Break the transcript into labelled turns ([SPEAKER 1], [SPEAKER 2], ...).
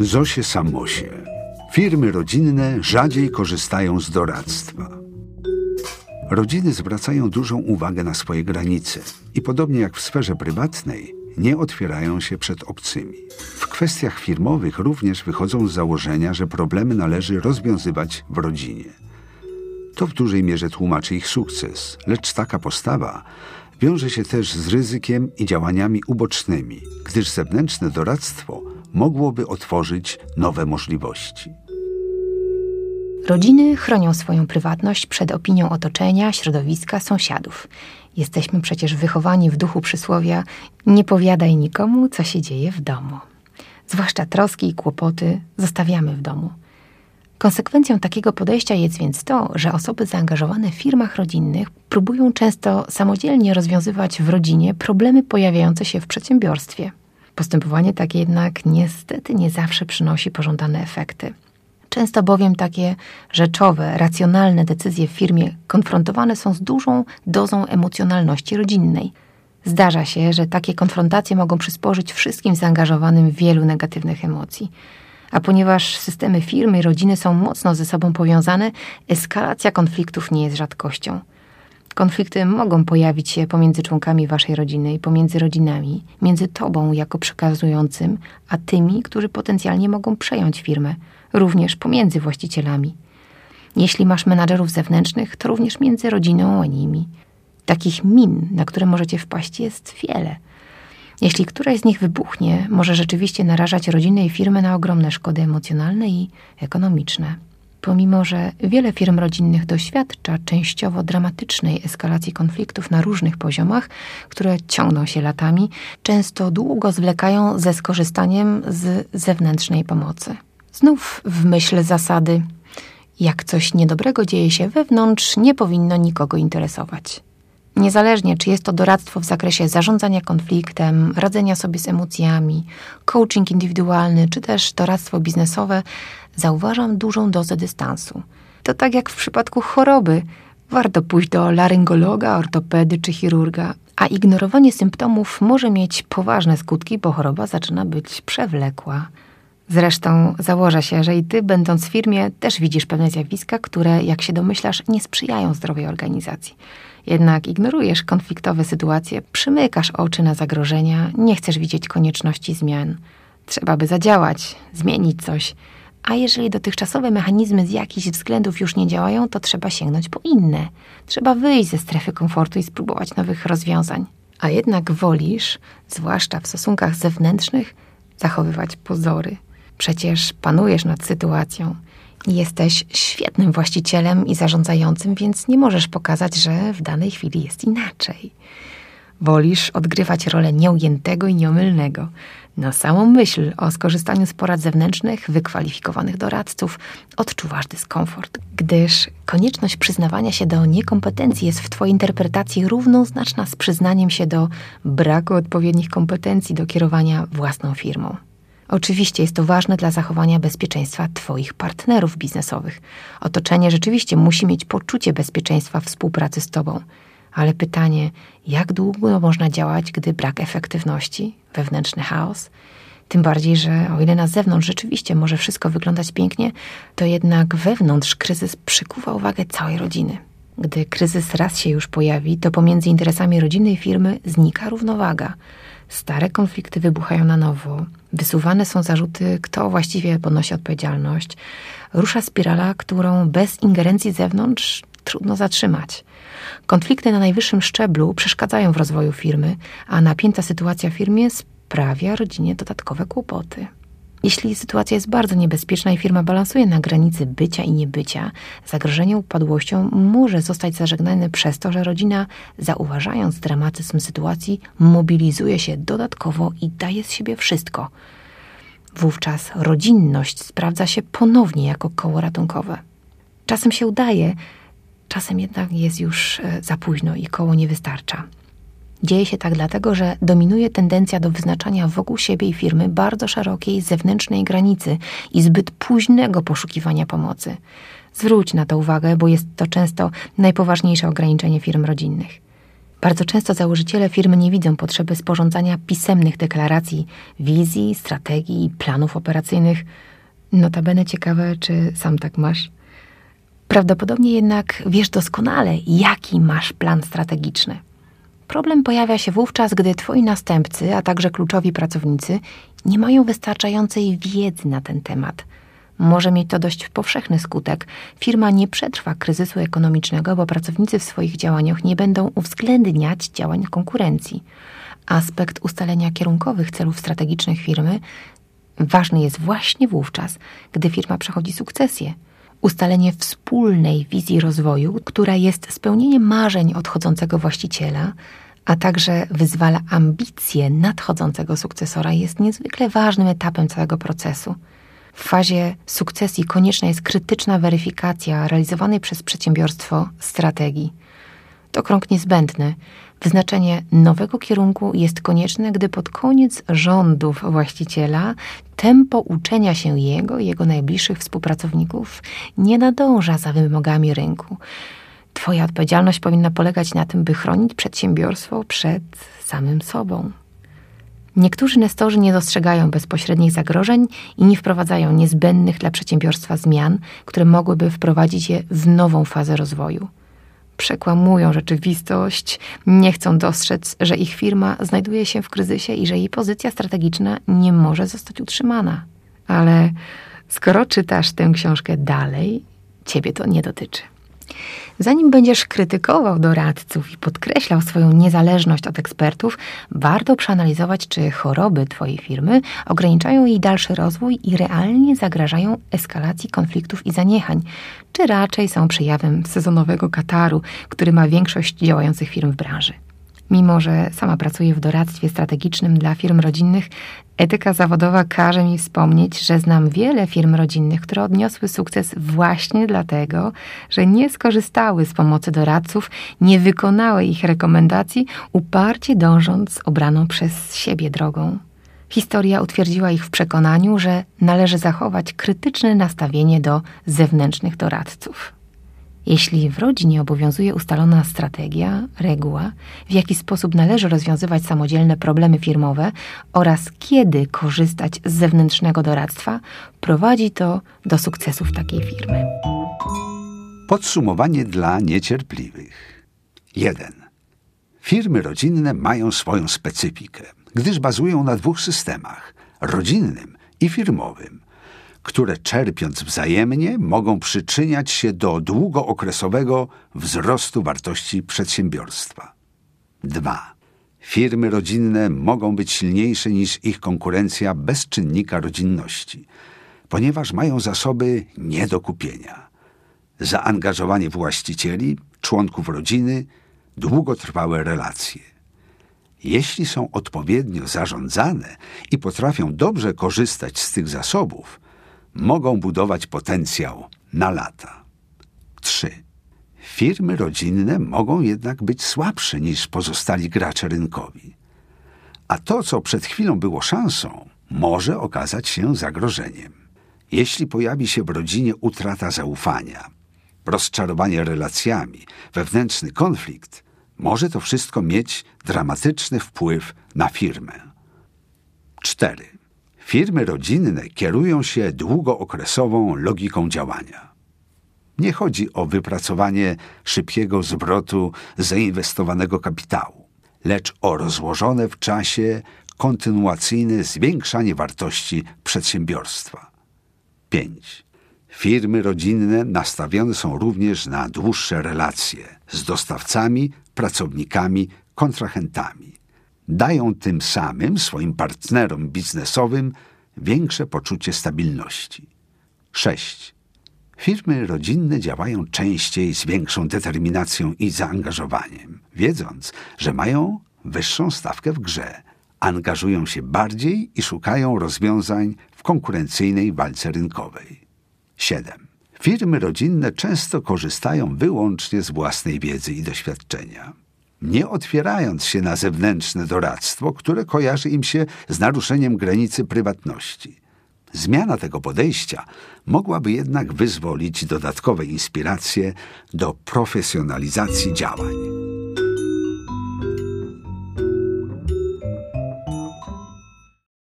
[SPEAKER 1] Zosie Samosie. Firmy rodzinne rzadziej korzystają z doradztwa. Rodziny zwracają dużą uwagę na swoje granice i podobnie jak w sferze prywatnej, nie otwierają się przed obcymi. W kwestiach firmowych również wychodzą z założenia, że problemy należy rozwiązywać w rodzinie. To w dużej mierze tłumaczy ich sukces, lecz taka postawa wiąże się też z ryzykiem i działaniami ubocznymi, gdyż zewnętrzne doradztwo mogłoby otworzyć nowe możliwości.
[SPEAKER 2] Rodziny chronią swoją prywatność przed opinią otoczenia, środowiska, sąsiadów. Jesteśmy przecież wychowani w duchu przysłowia: nie powiadaj nikomu, co się dzieje w domu. Zwłaszcza troski i kłopoty zostawiamy w domu. Konsekwencją takiego podejścia jest więc to, że osoby zaangażowane w firmach rodzinnych próbują często samodzielnie rozwiązywać w rodzinie problemy pojawiające się w przedsiębiorstwie. Postępowanie takie jednak niestety nie zawsze przynosi pożądane efekty. Często bowiem takie rzeczowe, racjonalne decyzje w firmie konfrontowane są z dużą dozą emocjonalności rodzinnej. Zdarza się, że takie konfrontacje mogą przysporzyć wszystkim zaangażowanym wielu negatywnych emocji. A ponieważ systemy firmy i rodziny są mocno ze sobą powiązane, eskalacja konfliktów nie jest rzadkością. Konflikty mogą pojawić się pomiędzy członkami waszej rodziny i pomiędzy rodzinami, między tobą jako przekazującym, a tymi, którzy potencjalnie mogą przejąć firmę, również pomiędzy właścicielami. Jeśli masz menadżerów zewnętrznych, to również między rodziną a nimi. Takich min, na które możecie wpaść, jest wiele. Jeśli któraś z nich wybuchnie, może rzeczywiście narażać rodzinę i firmę na ogromne szkody emocjonalne i ekonomiczne. Pomimo, że wiele firm rodzinnych doświadcza częściowo dramatycznej eskalacji konfliktów na różnych poziomach, które ciągną się latami, często długo zwlekają ze skorzystaniem z zewnętrznej pomocy. Znów w myśl zasady, jak coś niedobrego dzieje się wewnątrz, nie powinno nikogo interesować. Niezależnie, czy jest to doradztwo w zakresie zarządzania konfliktem, radzenia sobie z emocjami, coaching indywidualny, czy też doradztwo biznesowe, zauważam dużą dozę dystansu. To tak jak w przypadku choroby. Warto pójść do laryngologa, ortopedy czy chirurga, a ignorowanie symptomów może mieć poważne skutki, bo choroba zaczyna być przewlekła. Zresztą założę się, że i ty, będąc w firmie, też widzisz pewne zjawiska, które, jak się domyślasz, nie sprzyjają zdrowej organizacji. Jednak ignorujesz konfliktowe sytuacje, przymykasz oczy na zagrożenia, nie chcesz widzieć konieczności zmian. Trzeba by zadziałać, zmienić coś. A jeżeli dotychczasowe mechanizmy z jakichś względów już nie działają, to trzeba sięgnąć po inne. Trzeba wyjść ze strefy komfortu i spróbować nowych rozwiązań. A jednak wolisz, zwłaszcza w stosunkach zewnętrznych, zachowywać pozory. Przecież panujesz nad sytuacją. Jesteś świetnym właścicielem i zarządzającym, więc nie możesz pokazać, że w danej chwili jest inaczej. Wolisz odgrywać rolę nieujętego i nieomylnego. Na samą myśl o skorzystaniu z porad zewnętrznych, wykwalifikowanych doradców, odczuwasz dyskomfort, gdyż konieczność przyznawania się do niekompetencji jest w Twojej interpretacji równoznaczna z przyznaniem się do braku odpowiednich kompetencji do kierowania własną firmą. Oczywiście jest to ważne dla zachowania bezpieczeństwa Twoich partnerów biznesowych. Otoczenie rzeczywiście musi mieć poczucie bezpieczeństwa współpracy z Tobą. Ale pytanie, jak długo można działać, gdy brak efektywności, wewnętrzny chaos? Tym bardziej, że o ile na zewnątrz rzeczywiście może wszystko wyglądać pięknie, to jednak wewnątrz kryzys przykuwa uwagę całej rodziny. Gdy kryzys raz się już pojawi, to pomiędzy interesami rodziny i firmy znika równowaga. Stare konflikty wybuchają na nowo, wysuwane są zarzuty, kto właściwie ponosi odpowiedzialność. Rusza spirala, którą bez ingerencji z zewnątrz trudno zatrzymać. Konflikty na najwyższym szczeblu przeszkadzają w rozwoju firmy, a napięta sytuacja w firmie sprawia rodzinie dodatkowe kłopoty. Jeśli sytuacja jest bardzo niebezpieczna i firma balansuje na granicy bycia i niebycia, zagrożenie upadłością może zostać zażegnane przez to, że rodzina, zauważając dramatyzm sytuacji, mobilizuje się dodatkowo i daje z siebie wszystko. Wówczas rodzinność sprawdza się ponownie jako koło ratunkowe. Czasem się udaje, czasem jednak jest już e, za późno i koło nie wystarcza. Dzieje się tak dlatego, że dominuje tendencja do wyznaczania wokół siebie i firmy bardzo szerokiej zewnętrznej granicy i zbyt późnego poszukiwania pomocy. Zwróć na to uwagę, bo jest to często najpoważniejsze ograniczenie firm rodzinnych. Bardzo często założyciele firmy nie widzą potrzeby sporządzania pisemnych deklaracji wizji, strategii i planów operacyjnych. Notabene ciekawe, czy sam tak masz? Prawdopodobnie jednak wiesz doskonale, jaki masz plan strategiczny. Problem pojawia się wówczas, gdy twoi następcy, a także kluczowi pracownicy nie mają wystarczającej wiedzy na ten temat. Może mieć to dość powszechny skutek. Firma nie przetrwa kryzysu ekonomicznego, bo pracownicy w swoich działaniach nie będą uwzględniać działań konkurencji. Aspekt ustalenia kierunkowych celów strategicznych firmy ważny jest właśnie wówczas, gdy firma przechodzi sukcesję – ustalenie wspólnej wizji rozwoju, która jest spełnieniem marzeń odchodzącego właściciela, a także wyzwala ambicje nadchodzącego sukcesora, jest niezwykle ważnym etapem całego procesu. W fazie sukcesji konieczna jest krytyczna weryfikacja realizowanej przez przedsiębiorstwo strategii. To krąg niezbędny, Wyznaczenie nowego kierunku jest konieczne, gdy pod koniec rządów właściciela tempo uczenia się jego i jego najbliższych współpracowników nie nadąża za wymogami rynku. Twoja odpowiedzialność powinna polegać na tym, by chronić przedsiębiorstwo przed samym sobą. Niektórzy nestorzy nie dostrzegają bezpośrednich zagrożeń i nie wprowadzają niezbędnych dla przedsiębiorstwa zmian, które mogłyby wprowadzić je w nową fazę rozwoju przekłamują rzeczywistość, nie chcą dostrzec, że ich firma znajduje się w kryzysie i że jej pozycja strategiczna nie może zostać utrzymana. Ale skoro czytasz tę książkę dalej, ciebie to nie dotyczy. Zanim będziesz krytykował doradców i podkreślał swoją niezależność od ekspertów, warto przeanalizować, czy choroby Twojej firmy ograniczają jej dalszy rozwój i realnie zagrażają eskalacji konfliktów i zaniechań, czy raczej są przejawem sezonowego kataru, który ma większość działających firm w branży. Mimo, że sama pracuję w doradztwie strategicznym dla firm rodzinnych, etyka zawodowa każe mi wspomnieć, że znam wiele firm rodzinnych, które odniosły sukces właśnie dlatego, że nie skorzystały z pomocy doradców, nie wykonały ich rekomendacji, uparcie dążąc obraną przez siebie drogą. Historia utwierdziła ich w przekonaniu, że należy zachować krytyczne nastawienie do zewnętrznych doradców. Jeśli w rodzinie obowiązuje ustalona strategia, reguła, w jaki sposób należy rozwiązywać samodzielne problemy firmowe oraz kiedy korzystać z zewnętrznego doradztwa, prowadzi to do sukcesów takiej firmy.
[SPEAKER 1] Podsumowanie dla niecierpliwych. 1. Firmy rodzinne mają swoją specyfikę, gdyż bazują na dwóch systemach rodzinnym i firmowym które czerpiąc wzajemnie mogą przyczyniać się do długookresowego wzrostu wartości przedsiębiorstwa. 2. Firmy rodzinne mogą być silniejsze niż ich konkurencja bez czynnika rodzinności, ponieważ mają zasoby nie do kupienia. Zaangażowanie właścicieli, członków rodziny, długotrwałe relacje. Jeśli są odpowiednio zarządzane i potrafią dobrze korzystać z tych zasobów, mogą budować potencjał na lata. 3. Firmy rodzinne mogą jednak być słabsze niż pozostali gracze rynkowi. A to, co przed chwilą było szansą, może okazać się zagrożeniem. Jeśli pojawi się w rodzinie utrata zaufania, rozczarowanie relacjami, wewnętrzny konflikt, może to wszystko mieć dramatyczny wpływ na firmę. 4. Firmy rodzinne kierują się długookresową logiką działania. Nie chodzi o wypracowanie szybkiego zwrotu zainwestowanego kapitału, lecz o rozłożone w czasie kontynuacyjne zwiększanie wartości przedsiębiorstwa. 5. Firmy rodzinne nastawione są również na dłuższe relacje z dostawcami, pracownikami, kontrahentami dają tym samym swoim partnerom biznesowym większe poczucie stabilności. 6. Firmy rodzinne działają częściej z większą determinacją i zaangażowaniem, wiedząc, że mają wyższą stawkę w grze, angażują się bardziej i szukają rozwiązań w konkurencyjnej walce rynkowej. 7. Firmy rodzinne często korzystają wyłącznie z własnej wiedzy i doświadczenia nie otwierając się na zewnętrzne doradztwo, które kojarzy im się z naruszeniem granicy prywatności. Zmiana tego podejścia mogłaby jednak wyzwolić dodatkowe inspiracje do profesjonalizacji działań.